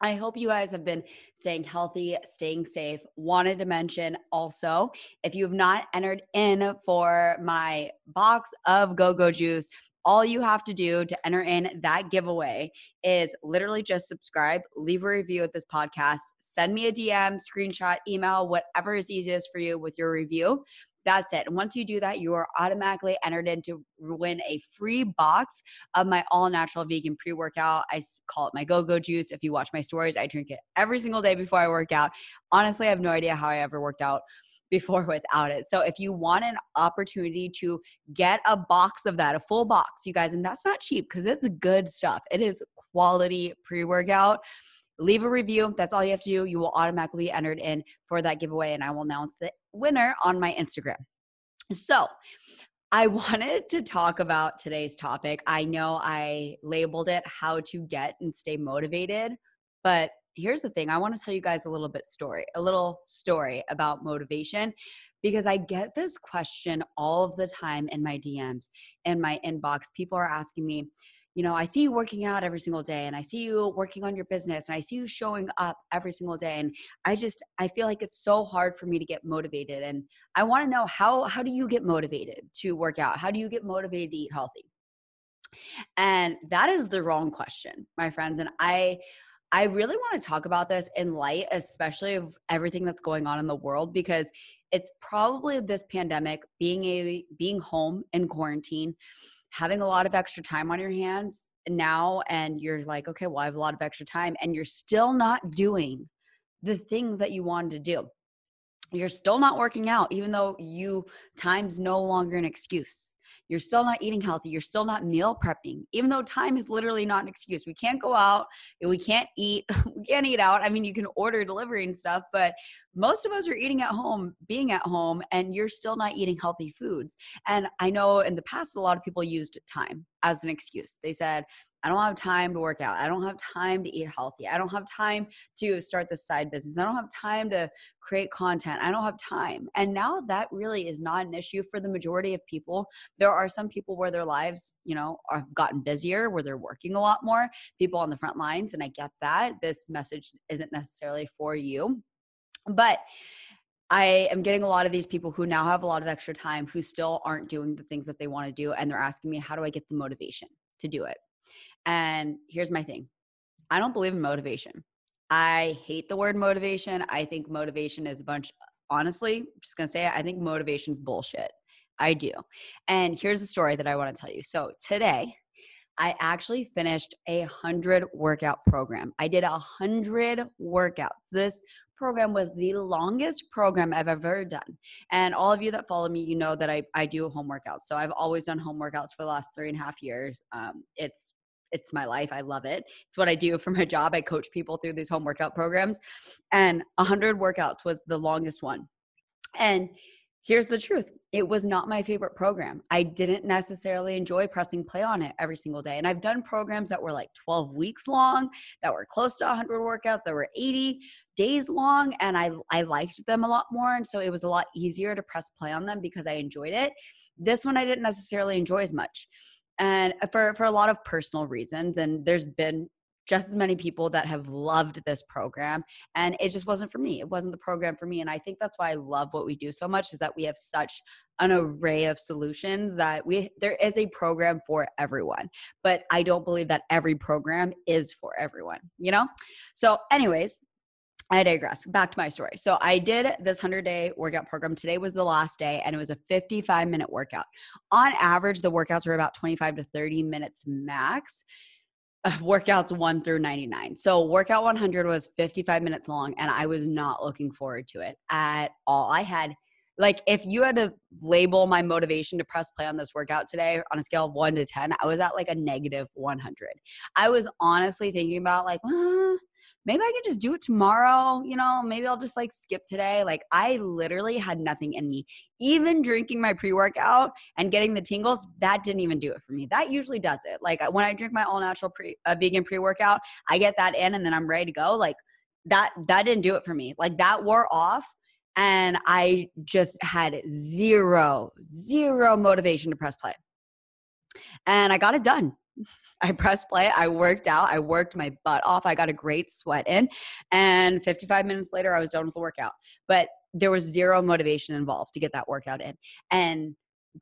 I hope you guys have been staying healthy, staying safe. Wanted to mention also, if you have not entered in for my box of Go Go Juice, all you have to do to enter in that giveaway is literally just subscribe, leave a review of this podcast, send me a DM, screenshot, email, whatever is easiest for you with your review. That's it. And once you do that, you are automatically entered in to win a free box of my all natural vegan pre workout. I call it my go go juice. If you watch my stories, I drink it every single day before I work out. Honestly, I have no idea how I ever worked out before without it. So if you want an opportunity to get a box of that, a full box, you guys, and that's not cheap because it's good stuff. It is quality pre-workout leave a review. That's all you have to do. You will automatically be entered in for that giveaway, and I will announce the winner on my Instagram. So, I wanted to talk about today's topic. I know I labeled it how to get and stay motivated, but here's the thing. I want to tell you guys a little bit story, a little story about motivation because I get this question all of the time in my DMs in my inbox. People are asking me, you know, I see you working out every single day and I see you working on your business and I see you showing up every single day and I just I feel like it's so hard for me to get motivated and I want to know how how do you get motivated to work out? How do you get motivated to eat healthy? And that is the wrong question, my friends, and I I really want to talk about this in light especially of everything that's going on in the world because it's probably this pandemic being a being home in quarantine having a lot of extra time on your hands now and you're like okay well i have a lot of extra time and you're still not doing the things that you wanted to do. You're still not working out even though you time's no longer an excuse you're still not eating healthy. You're still not meal prepping, even though time is literally not an excuse. We can't go out. We can't eat. We can't eat out. I mean, you can order delivery and stuff, but most of us are eating at home, being at home, and you're still not eating healthy foods. And I know in the past, a lot of people used time as an excuse. They said, I don't have time to work out. I don't have time to eat healthy. I don't have time to start this side business. I don't have time to create content. I don't have time. And now that really is not an issue for the majority of people. There are some people where their lives, you know, have gotten busier, where they're working a lot more, people on the front lines. And I get that. This message isn't necessarily for you. But I am getting a lot of these people who now have a lot of extra time who still aren't doing the things that they want to do. And they're asking me, how do I get the motivation to do it? And here's my thing I don't believe in motivation. I hate the word motivation. I think motivation is a bunch, honestly, I'm just gonna say it, I think motivation is bullshit. I do. And here's a story that I wanna tell you. So today, I actually finished a hundred workout program. I did a hundred workouts. This program was the longest program I've ever done. And all of you that follow me, you know that I, I do home workouts. So I've always done home workouts for the last three and a half years. Um, it's it's my life. I love it. It's what I do for my job. I coach people through these home workout programs. And 100 workouts was the longest one. And here's the truth it was not my favorite program. I didn't necessarily enjoy pressing play on it every single day. And I've done programs that were like 12 weeks long, that were close to 100 workouts, that were 80 days long. And I, I liked them a lot more. And so it was a lot easier to press play on them because I enjoyed it. This one I didn't necessarily enjoy as much and for for a lot of personal reasons and there's been just as many people that have loved this program and it just wasn't for me it wasn't the program for me and i think that's why i love what we do so much is that we have such an array of solutions that we there is a program for everyone but i don't believe that every program is for everyone you know? So anyways I digress. Back to my story. So I did this 100 day workout program. Today was the last day and it was a 55 minute workout. On average, the workouts were about 25 to 30 minutes max. Uh, workouts 1 through 99. So workout 100 was 55 minutes long and I was not looking forward to it at all. I had like if you had to label my motivation to press play on this workout today on a scale of 1 to 10, I was at like a negative 100. I was honestly thinking about like, uh, maybe I can just do it tomorrow. You know, maybe I'll just like skip today. Like I literally had nothing in me. Even drinking my pre workout and getting the tingles, that didn't even do it for me. That usually does it. Like when I drink my all natural pre uh, vegan pre workout, I get that in and then I'm ready to go. Like that that didn't do it for me. Like that wore off and I just had zero zero motivation to press play. And I got it done. I pressed play. I worked out. I worked my butt off. I got a great sweat in. And 55 minutes later, I was done with the workout. But there was zero motivation involved to get that workout in. And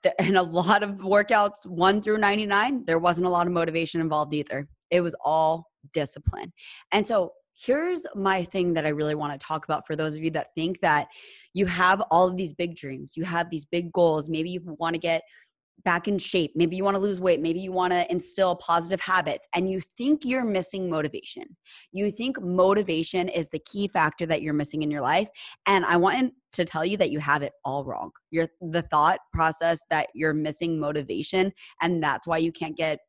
and a lot of workouts, one through 99, there wasn't a lot of motivation involved either. It was all discipline. And so here's my thing that I really want to talk about for those of you that think that you have all of these big dreams, you have these big goals. Maybe you want to get back in shape. Maybe you want to lose weight. Maybe you want to instill positive habits and you think you're missing motivation. You think motivation is the key factor that you're missing in your life. And I want to tell you that you have it all wrong. You're the thought process that you're missing motivation and that's why you can't get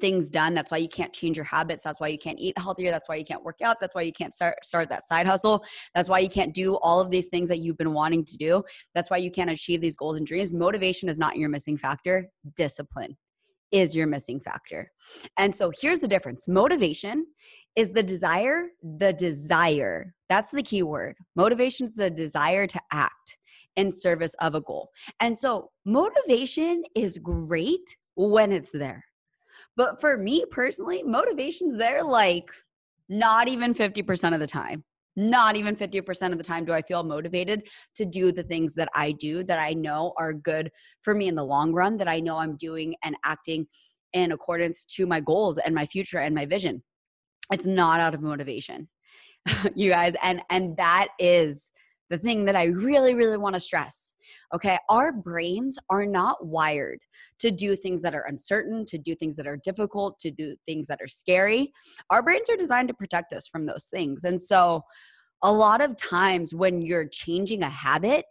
things done. That's why you can't change your habits. That's why you can't eat healthier. That's why you can't work out. That's why you can't start start that side hustle. That's why you can't do all of these things that you've been wanting to do. That's why you can't achieve these goals and dreams. Motivation is not your missing factor. Discipline is your missing factor. And so here's the difference. Motivation is the desire, the desire. That's the key word. Motivation is the desire to act in service of a goal. And so motivation is great when it's there but for me personally, motivation's there like not even 50% of the time. Not even 50% of the time do I feel motivated to do the things that I do that I know are good for me in the long run, that I know I'm doing and acting in accordance to my goals and my future and my vision. It's not out of motivation. you guys and and that is the thing that I really, really want to stress. Okay, our brains are not wired to do things that are uncertain, to do things that are difficult, to do things that are scary. Our brains are designed to protect us from those things. And so, a lot of times when you're changing a habit,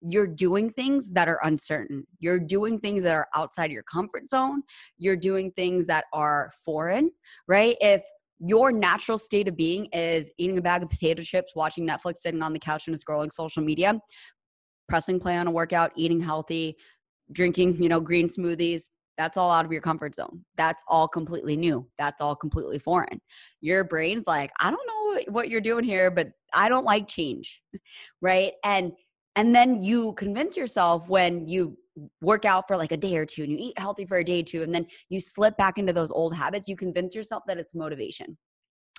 you're doing things that are uncertain. You're doing things that are outside your comfort zone. You're doing things that are foreign, right? If your natural state of being is eating a bag of potato chips, watching Netflix, sitting on the couch and scrolling social media, pressing play on a workout, eating healthy, drinking, you know, green smoothies. That's all out of your comfort zone. That's all completely new. That's all completely foreign. Your brain's like, I don't know what you're doing here, but I don't like change. Right? And and then you convince yourself when you work out for like a day or two and you eat healthy for a day or two and then you slip back into those old habits, you convince yourself that it's motivation.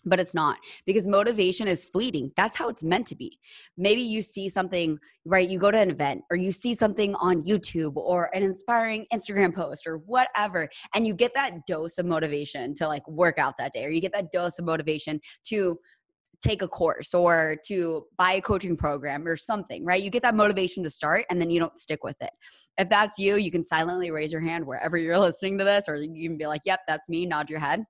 But it's not because motivation is fleeting. That's how it's meant to be. Maybe you see something, right? You go to an event or you see something on YouTube or an inspiring Instagram post or whatever, and you get that dose of motivation to like work out that day, or you get that dose of motivation to take a course or to buy a coaching program or something, right? You get that motivation to start and then you don't stick with it. If that's you, you can silently raise your hand wherever you're listening to this, or you can be like, yep, that's me, nod your head.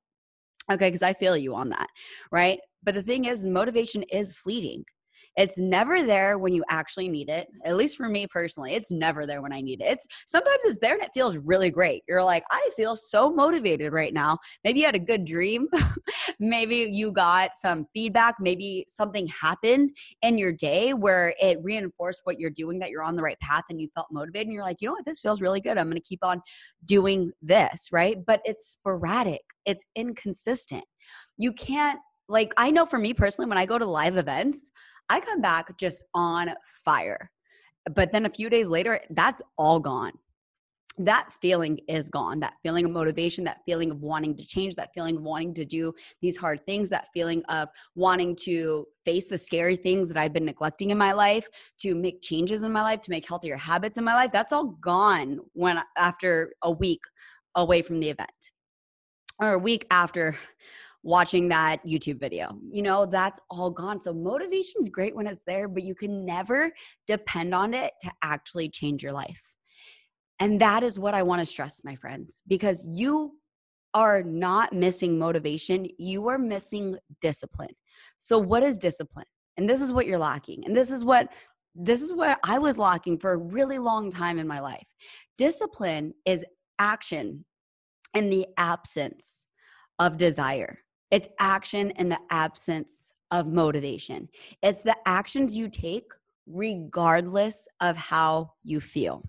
Okay, because I feel you on that, right? But the thing is, motivation is fleeting. It's never there when you actually need it. At least for me personally, it's never there when I need it. It's sometimes it's there and it feels really great. You're like, I feel so motivated right now. Maybe you had a good dream. maybe you got some feedback. Maybe something happened in your day where it reinforced what you're doing, that you're on the right path and you felt motivated. And you're like, you know what, this feels really good. I'm going to keep on doing this, right? But it's sporadic, it's inconsistent. You can't like I know for me personally, when I go to live events, I come back just on fire. But then a few days later, that's all gone. That feeling is gone. That feeling of motivation, that feeling of wanting to change, that feeling of wanting to do these hard things, that feeling of wanting to face the scary things that I've been neglecting in my life, to make changes in my life, to make healthier habits in my life, that's all gone when after a week away from the event or a week after watching that YouTube video. You know, that's all gone. So motivation is great when it's there, but you can never depend on it to actually change your life. And that is what I want to stress, my friends, because you are not missing motivation, you are missing discipline. So what is discipline? And this is what you're lacking. And this is what this is what I was lacking for a really long time in my life. Discipline is action in the absence of desire. It's action in the absence of motivation. It's the actions you take regardless of how you feel.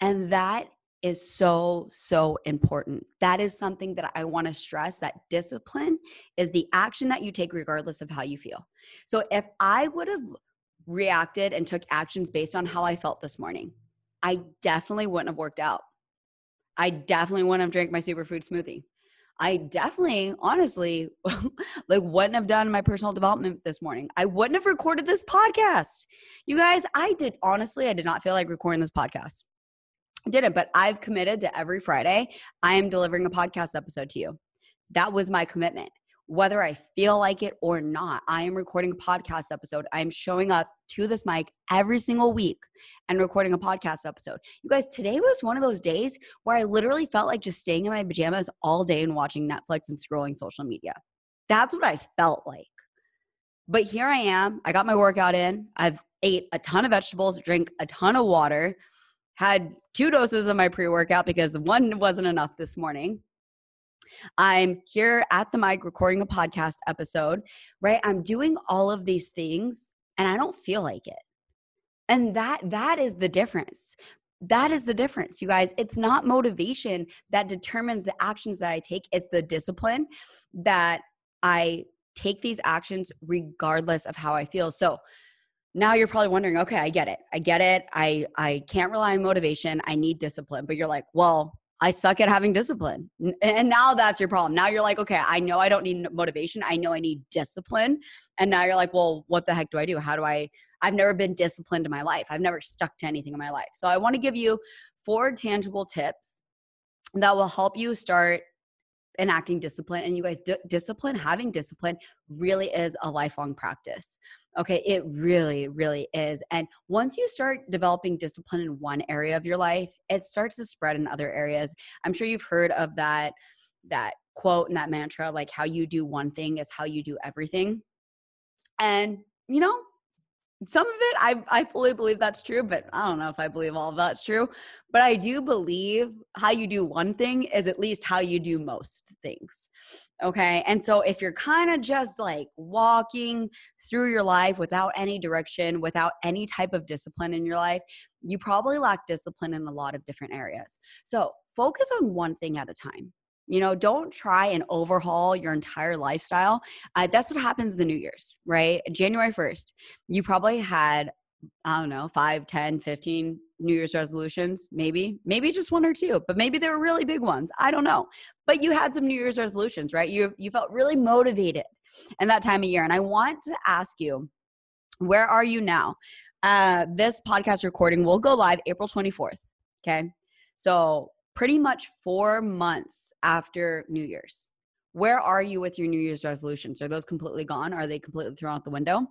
And that is so, so important. That is something that I want to stress that discipline is the action that you take regardless of how you feel. So if I would have reacted and took actions based on how I felt this morning, I definitely wouldn't have worked out. I definitely wouldn't have drank my superfood smoothie. I definitely, honestly, like wouldn't have done my personal development this morning. I wouldn't have recorded this podcast. You guys, I did honestly, I did not feel like recording this podcast. I didn't, but I've committed to every Friday, I am delivering a podcast episode to you. That was my commitment whether I feel like it or not. I am recording a podcast episode. I am showing up to this mic every single week and recording a podcast episode. You guys, today was one of those days where I literally felt like just staying in my pajamas all day and watching Netflix and scrolling social media. That's what I felt like. But here I am. I got my workout in. I've ate a ton of vegetables, drank a ton of water, had two doses of my pre-workout because one wasn't enough this morning I'm here at the mic recording a podcast episode, right? I'm doing all of these things and I don't feel like it. And that that is the difference. That is the difference, you guys. It's not motivation that determines the actions that I take. It's the discipline that I take these actions regardless of how I feel. So, now you're probably wondering okay i get it i get it i i can't rely on motivation i need discipline but you're like well I suck at having discipline. And now that's your problem. Now you're like, okay, I know I don't need motivation. I know I need discipline. And now you're like, well, what the heck do I do? How do I? I've never been disciplined in my life. I've never stuck to anything in my life. So I want to give you four tangible tips that will help you start enacting discipline. And you guys, d- discipline, having discipline really is a lifelong practice. Okay, it really, really is. And once you start developing discipline in one area of your life, it starts to spread in other areas. I'm sure you've heard of that that quote and that mantra like how you do one thing is how you do everything. And you know, some of it I, I fully believe that's true but i don't know if i believe all of that's true. But i do believe how you do one thing is at least how you do most things okay? And so if you're kind of just like walking through your life without any direction without any type of discipline in your life you probably lack discipline in a lot of different areas. So focus on one thing at a time you know, don't try and overhaul your entire lifestyle. Uh, that's what happens in the New Year's, right? January 1st, you probably had, I don't know, 5, 10, 15 New Year's resolutions, maybe, maybe just one or two, but maybe they were really big ones. I don't know. But you had some New Year's resolutions, right? You, you felt really motivated in that time of year. And I want to ask you, where are you now? Uh, this podcast recording will go live April 24th. Okay. So pretty much four months after New Year's. Where are you with your New Year's resolutions? Are those completely gone? Are they completely thrown out the window?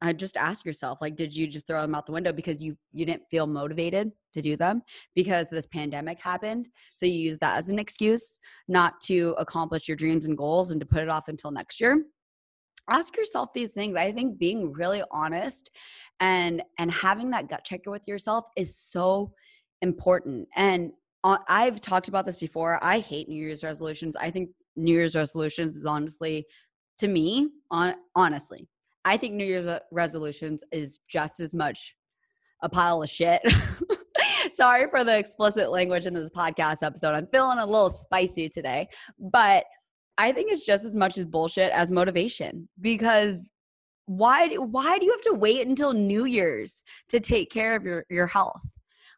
I just ask yourself, like, did you just throw them out the window because you you didn't feel motivated to do them because this pandemic happened? So you use that as an excuse not to accomplish your dreams and goals and to put it off until next year ask yourself these things i think being really honest and and having that gut checker with yourself is so important and I've talked about this before. I hate New Year's resolutions. I think New Year's resolutions is honestly, to me, on honestly, I think New Year's resolutions is just as much a pile of shit. Sorry for the explicit language in this podcast episode. I'm feeling a little spicy today, but I think it's just as much as bullshit as motivation because why why do you have to wait until New Year's to take care of your your health?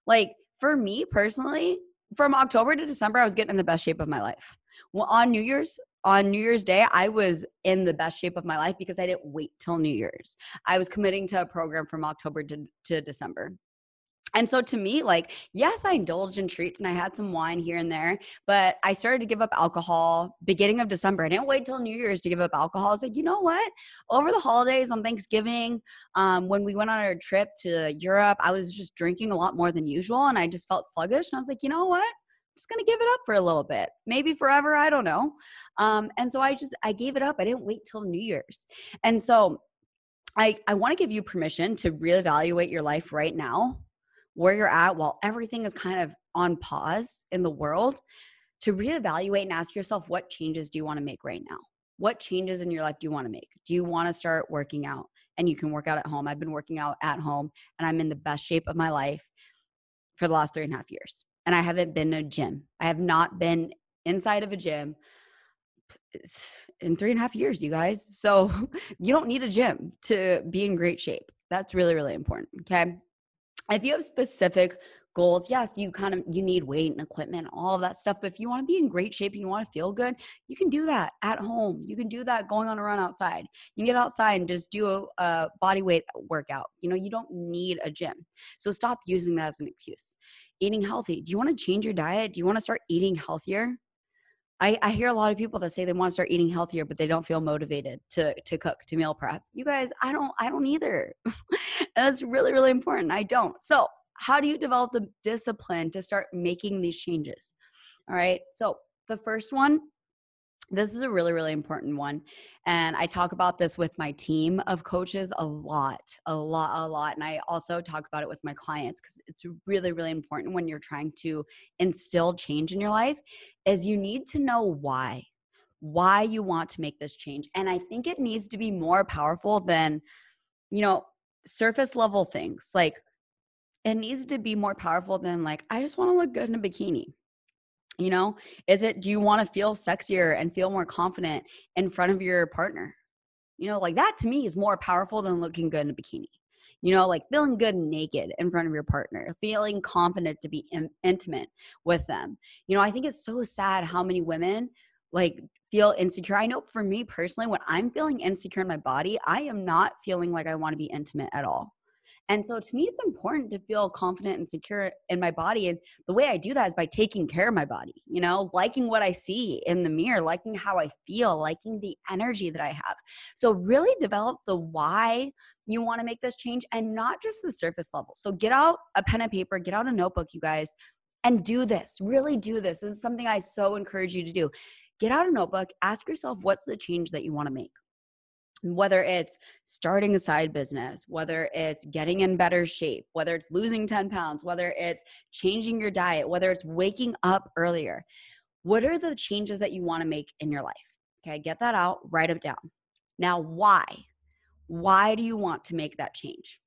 Like for me personally, from October to December, I was getting in the best shape of my life. Well, on New Year's, on New Year's Day, I was in the best shape of my life because I didn't wait till New Year's. I was committing to a program from October to, to December. And so to me, like, yes, I indulged in treats and I had some wine here and there, but I started to give up alcohol beginning of December. I didn't wait till New Year's to give up alcohol. I was like, you know what? Over the holidays on Thanksgiving, um, when we went on our trip to Europe, I was just drinking a lot more than usual and I just felt sluggish. And I was like, you know what? I'm just gonna give it up for a little bit, maybe forever. I don't know. Um, and so I just I gave it up. I didn't wait till New Year's. And so I I want to give you permission to reevaluate your life right now where you're at while everything is kind of on pause in the world to reevaluate and ask yourself what changes do you want to make right now what changes in your life do you want to make? Do you want to start working out? And you can work out at home. I've been working out at home and I'm in the best shape of my life for the last three and a half years. And I haven't been to a gym. I have not been inside of a gym in three and a half years, you guys. So you don't need a gym to be in great shape. That's really, really important. Okay. If you have specific goals yes you kind of you need weight and equipment all of that stuff but if you want to be in great shape and you want to feel good you can do that at home. You can do that going on a run outside. You can get outside and just do a, a body weight workout. You know you don't need a gym. So stop using that as an excuse. Eating healthy. Do you want to change your diet? Do you want to start eating healthier I, I hear a lot of people that say they want to start eating healthier, but they don't feel motivated to to cook, to meal prep. You guys, I don't I don't either. That's really, really important. I don't. So how do you develop the discipline to start making these changes? All right. So the first one, this is a really, really important one. And I talk about this with my team of coaches a lot, a lot, a lot. And I also talk about it with my clients because it's really, really important when you're trying to instill change in your life is you need to know why why you want to make this change and i think it needs to be more powerful than you know surface level things like it needs to be more powerful than like i just want to look good in a bikini you know is it do you want to feel sexier and feel more confident in front of your partner? You know like that to me is more powerful than looking good in a bikini. You know like feeling good naked in front of your partner feeling confident to be in- intimate with them. You know i think it's so sad how many women like feel insecure. I know for me personally when i'm feeling insecure in my body i am not feeling like i want to be intimate at all and so to me, it's important to feel confident and secure in my body. And the way I do that is by taking care of my body, you know, liking what I see in the mirror, liking how I feel, liking the energy that I have. So really develop the why you want to make this change and not just the surface level. So get out a pen and paper, get out a notebook, you guys, and do this. Really do this. This is something I so encourage you to do. Get out a notebook, ask yourself what's the change that you want to make whether it's starting a side business, whether it's getting in better shape, whether it's losing 10 pounds, whether it's changing your diet, whether it's waking up earlier. What are the changes that you want to make in your life? Okay, get that out, write it down. Now, why? Why do you want to make that change?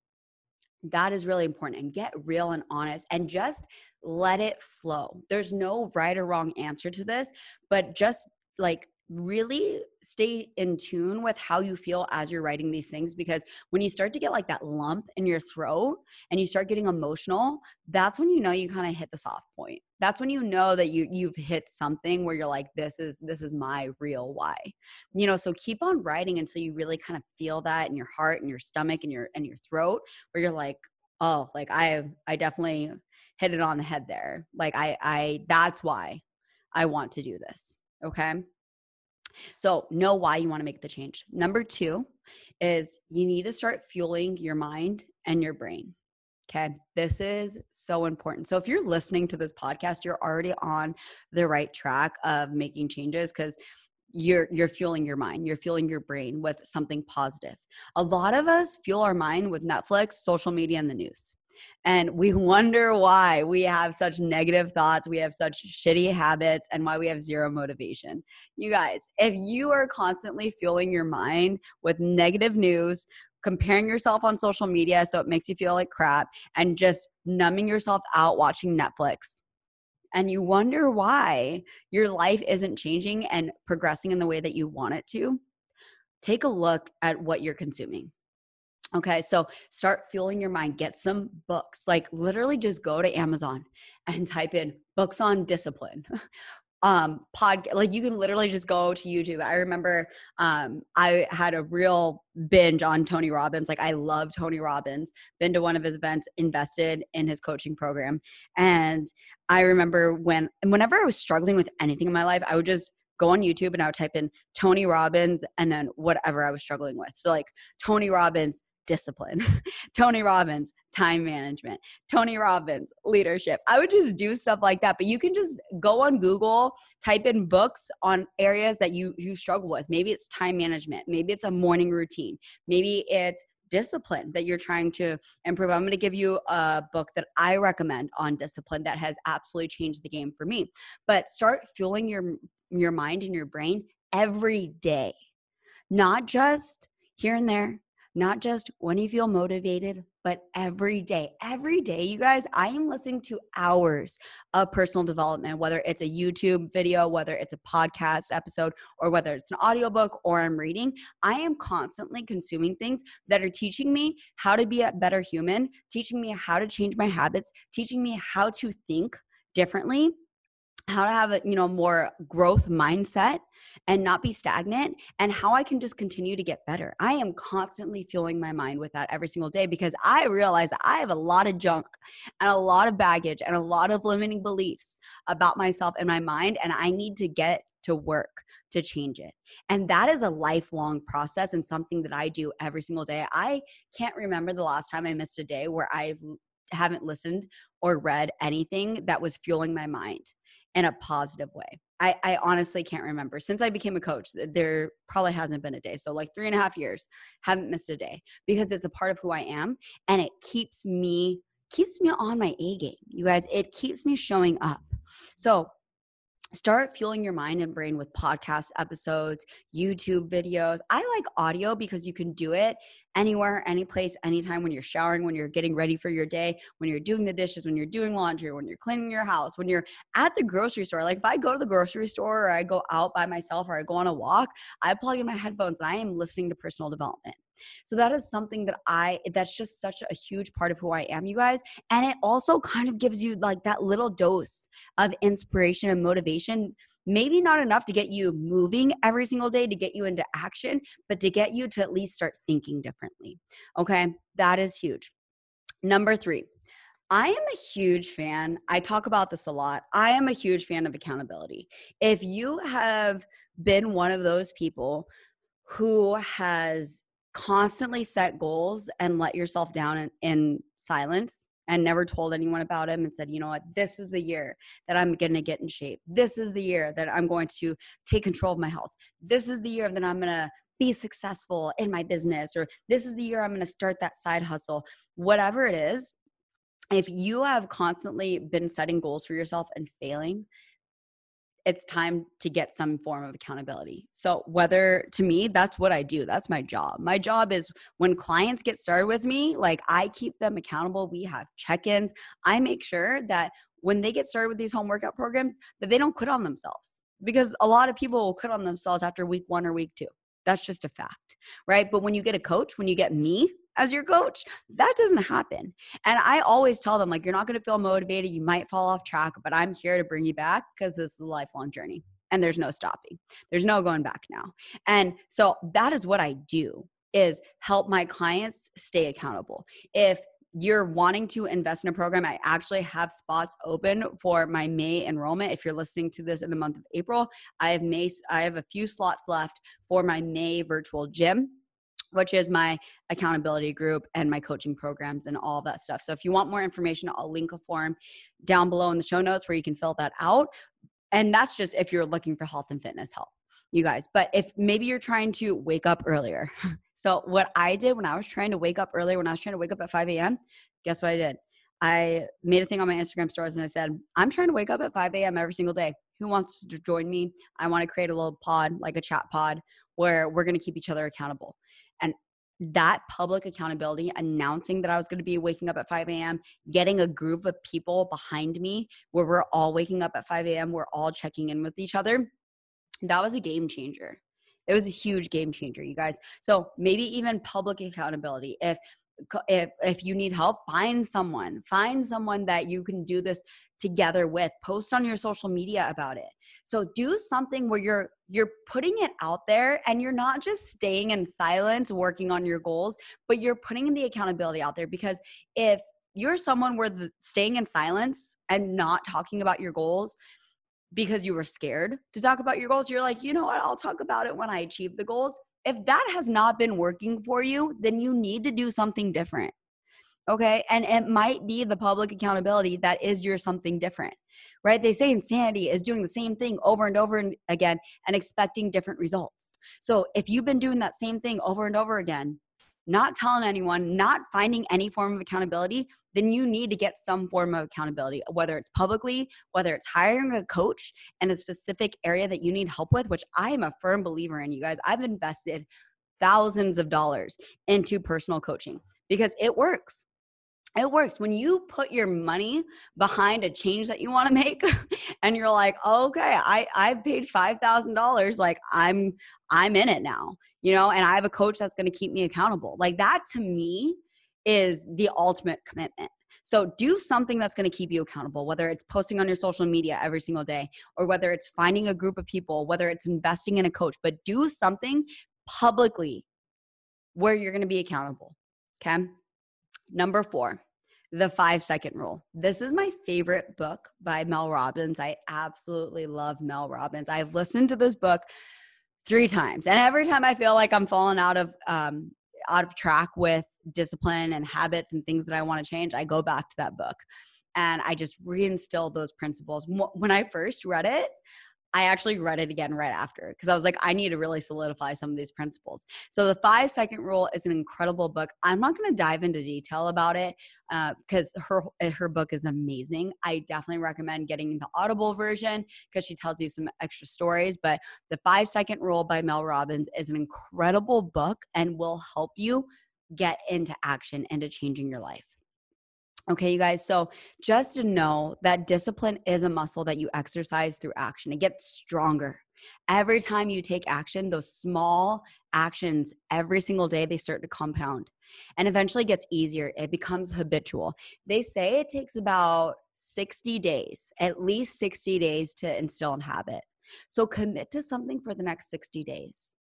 That is really important and get real and honest and just let it flow. There's no right or wrong answer to this, but just like really stay in tune with how you feel as you're writing these things because when you start to get like that lump in your throat and you start getting emotional that's when you know you kind of hit the soft point. That's when you know that you you've hit something where you're like this is this is my real why. You know so keep on writing until you really kind of feel that in your heart and your stomach and your and your throat where you're like oh like i i definitely hit it on the head there. Like i i that's why i want to do this. Okay so, know why you want to make the change. Number two is you need to start fueling your mind and your brain. Okay. This is so important. So, if you're listening to this podcast, you're already on the right track of making changes because you're you're fueling your mind you're fueling your brain with something positive a lot of us fuel our mind with netflix social media and the news and we wonder why we have such negative thoughts, we have such shitty habits, and why we have zero motivation. You guys, if you are constantly fueling your mind with negative news, comparing yourself on social media so it makes you feel like crap, and just numbing yourself out watching Netflix, and you wonder why your life isn't changing and progressing in the way that you want it to, take a look at what you're consuming. Okay, so start fueling your mind. Get some books. Like literally just go to Amazon and type in books on discipline. um pod like you can literally just go to YouTube. I remember um I had a real binge on Tony Robbins. Like I love Tony Robbins. Been to one of his events, invested in his coaching program. And I remember when whenever I was struggling with anything in my life, I would just go on YouTube and I would type in Tony Robbins and then whatever I was struggling with. So like Tony Robbins discipline. Tony Robbins, time management. Tony Robbins, leadership. I would just do stuff like that. But you can just go on Google, type in books on areas that you you struggle with. Maybe it's time management. Maybe it's a morning routine. Maybe it's discipline that you're trying to improve. I'm going to give you a book that I recommend on discipline that has absolutely changed the game for me. But start fueling your your mind and your brain every day not just here and there, not just when you feel motivated, but every day. Every day, you guys, I am listening to hours of personal development, whether it's a YouTube video, whether it's a podcast episode, or whether it's an audiobook or I'm reading. I am constantly consuming things that are teaching me how to be a better human, teaching me how to change my habits, teaching me how to think differently how to have a you know more growth mindset and not be stagnant and how i can just continue to get better i am constantly fueling my mind with that every single day because i realize i have a lot of junk and a lot of baggage and a lot of limiting beliefs about myself and my mind and i need to get to work to change it. And that is a lifelong process and something that I do every single day. I can't remember the last time I missed a day where I haven't listened or read anything that was fueling my mind in a positive way. I, I honestly can't remember. Since I became a coach, there probably hasn't been a day. So, like three and a half years, haven't missed a day because it's a part of who I am and it keeps me keeps me on my A game. You guys, it keeps me showing up. So, start fueling your mind and brain with podcast episodes, YouTube videos. I like audio because you can do it anywhere, any place, anytime when you're showering, when you're getting ready for your day, when you're doing the dishes, when you're doing laundry, when you're cleaning your house, when you're at the grocery store. Like if I go to the grocery store or I go out by myself or I go on a walk, I plug in my headphones and I am listening to personal development. So that is something that I that's just such a huge part of who I am, you guys. And it also kind of gives you like that little dose of inspiration and motivation. Maybe not enough to get you moving every single day to get you into action, but to get you to at least start thinking differently. Okay? That is huge. Number 3. I am a huge fan. I talk about this a lot. I am a huge fan of accountability. If you have been one of those people who has constantly set goals and let yourself down in, in silence and never told anyone about him and said, you know what, this is the year that I'm going to get in shape. This is the year that I'm going to take control of my health. This is the year that I'm going to be successful in my business, or this is the year I'm going to start that side hustle. Whatever it is, if you have constantly been setting goals for yourself and failing, it's time to get some form of accountability. So, whether to me, that's what I do. That's my job. My job is when clients get started with me, like I keep them accountable. We have check ins. I make sure that when they get started with these home workout programs, that they don't quit on themselves because a lot of people will quit on themselves after week one or week two. That's just a fact, right? But when you get a coach, when you get me, as your coach. That doesn't happen. And I always tell them, like, you're not going to feel motivated. You might fall off track, but I'm here to bring you back because this is a lifelong journey and there's no stopping. There's no going back now. And so that is what I do is help my clients stay accountable. If you're wanting to invest in a program, I actually have spots open for my May enrollment. If you're listening to this in the month of April, I have May I have a few slots left for my May virtual gym which is my accountability group and my coaching programs and all that stuff. So if you want more information, I'll link a form down below in the show notes where you can fill that out. And that's just if you're looking for health and fitness help, you guys. But if maybe you're trying to wake up earlier. so what I did when I was trying to wake up earlier, when I was trying to wake up at 5 a.m., guess what I did? I made a thing on my Instagram stories and I said, I'm trying to wake up at 5 a.m. every single day. Who wants to join me? I want to create a little pod, like a chat pod, where we're going to keep each other accountable. And that public accountability, announcing that I was going to be waking up at 5 a.m., getting a group of people behind me where we're all waking up at 5 a.m., we're all checking in with each other, that was a game changer. It was a huge game changer, you guys. So maybe even public accountability. If if if you need help find someone. Find someone that you can do this together with. Post on your social media about it. So do something where you're you're putting it out there and you're not just staying in silence working on your goals but you're putting the accountability out there because if you're someone where the staying in silence and not talking about your goals because you were scared to talk about your goals you're like you know what? I'll talk about it when I achieve the goals if that has not been working for you, then you need to do something different. Okay. And it might be the public accountability that is your something different, right? They say insanity is doing the same thing over and over and again and expecting different results. So if you've been doing that same thing over and over again, not telling anyone, not finding any form of accountability, then you need to get some form of accountability, whether it's publicly, whether it's hiring a coach in a specific area that you need help with, which I am a firm believer in, you guys. I've invested thousands of dollars into personal coaching because it works it works. When you put your money behind a change that you want to make and you're like okay i i've paid $5000 like i'm i'm in it now you know and i have a coach that's going to keep me accountable. Like that to me is the ultimate commitment. So do something that's going to keep you accountable whether it's posting on your social media every single day or whether it's finding a group of people whether it's investing in a coach but do something publicly where you're going to be accountable okay? Number four, the five second rule. This is my favorite book by Mel Robbins. I absolutely love Mel Robbins. I've listened to this book three times, and every time I feel like I'm falling out of um, out of track with discipline and habits and things that I want to change, I go back to that book and I just reinstill those principles. When I first read it, I actually read it again right after because I was like, I need to really solidify some of these principles. So, the five second rule is an incredible book. I'm not going to dive into detail about it because uh, her eh, her book is amazing. I definitely recommend getting the Audible version because she tells you some extra stories. But the five second rule by Mel Robbins is an incredible book and will help you get into action and to changing your life. Okay, you guys. So just to know that discipline is a muscle that you exercise through action, it gets stronger. Every time you take action, those small actions every single day, they start to compound and eventually gets easier. It becomes habitual. They say it takes about 60 days, at least 60 days to instill a habit. So commit to something for the next 60 days.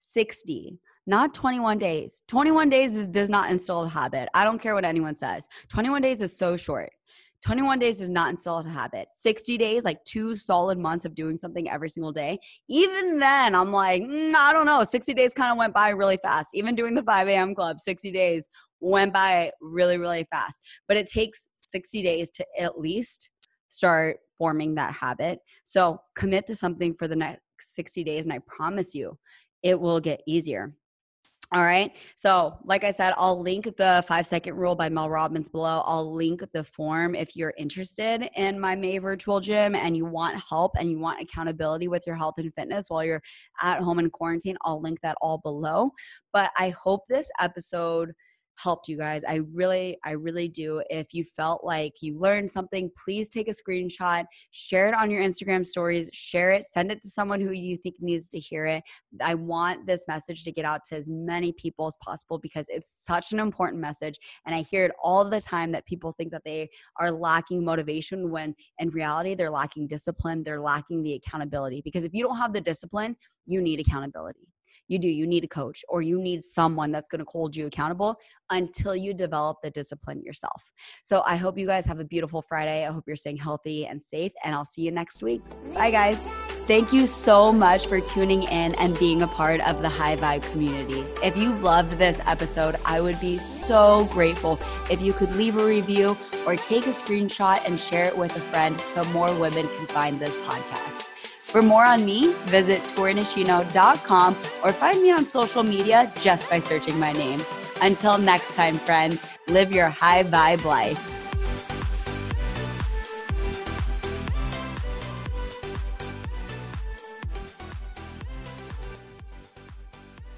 60 not 21 days. 21 days is, does not instill a habit. I don't care what anyone says. 21 days is so short. 21 days does not instill a habit. 60 days, like two solid months of doing something every single day. Even then, I'm like, mm, I don't know. 60 days kind of went by really fast. Even doing the 5 a.m. club, 60 days went by really, really fast. But it takes 60 days to at least start forming that habit. So commit to something for the next 60 days, and I promise you, it will get easier. All right. So, like I said, I'll link the five second rule by Mel Robbins below. I'll link the form if you're interested in my May virtual gym and you want help and you want accountability with your health and fitness while you're at home in quarantine. I'll link that all below. But I hope this episode helped you guys. I really, I really do. If you felt like you learned something, please take a screenshot, share it on your Instagram stories, share it, send it to someone who you think needs to hear it. I want this message to get out to as many people as possible because it's such an important message. And I hear it all the time that people think that they are lacking motivation when in reality they're lacking discipline, they're lacking the accountability. Because if you don't have the discipline, you need accountability you do you need a coach or you need someone that's going to hold you accountable until you develop the discipline yourself so i hope you guys have a beautiful friday i hope you're staying healthy and safe and i'll see you next week bye guys Thank you so much for tuning in and being a part of the High Vibe community. If you loved this episode, I would be so grateful if you could leave a review or take a screenshot and share it with a friend so more women can find this podcast. For more on me, visit torinishino.com or find me on social media just by searching my name. Until next time, friends, live your high vibe life.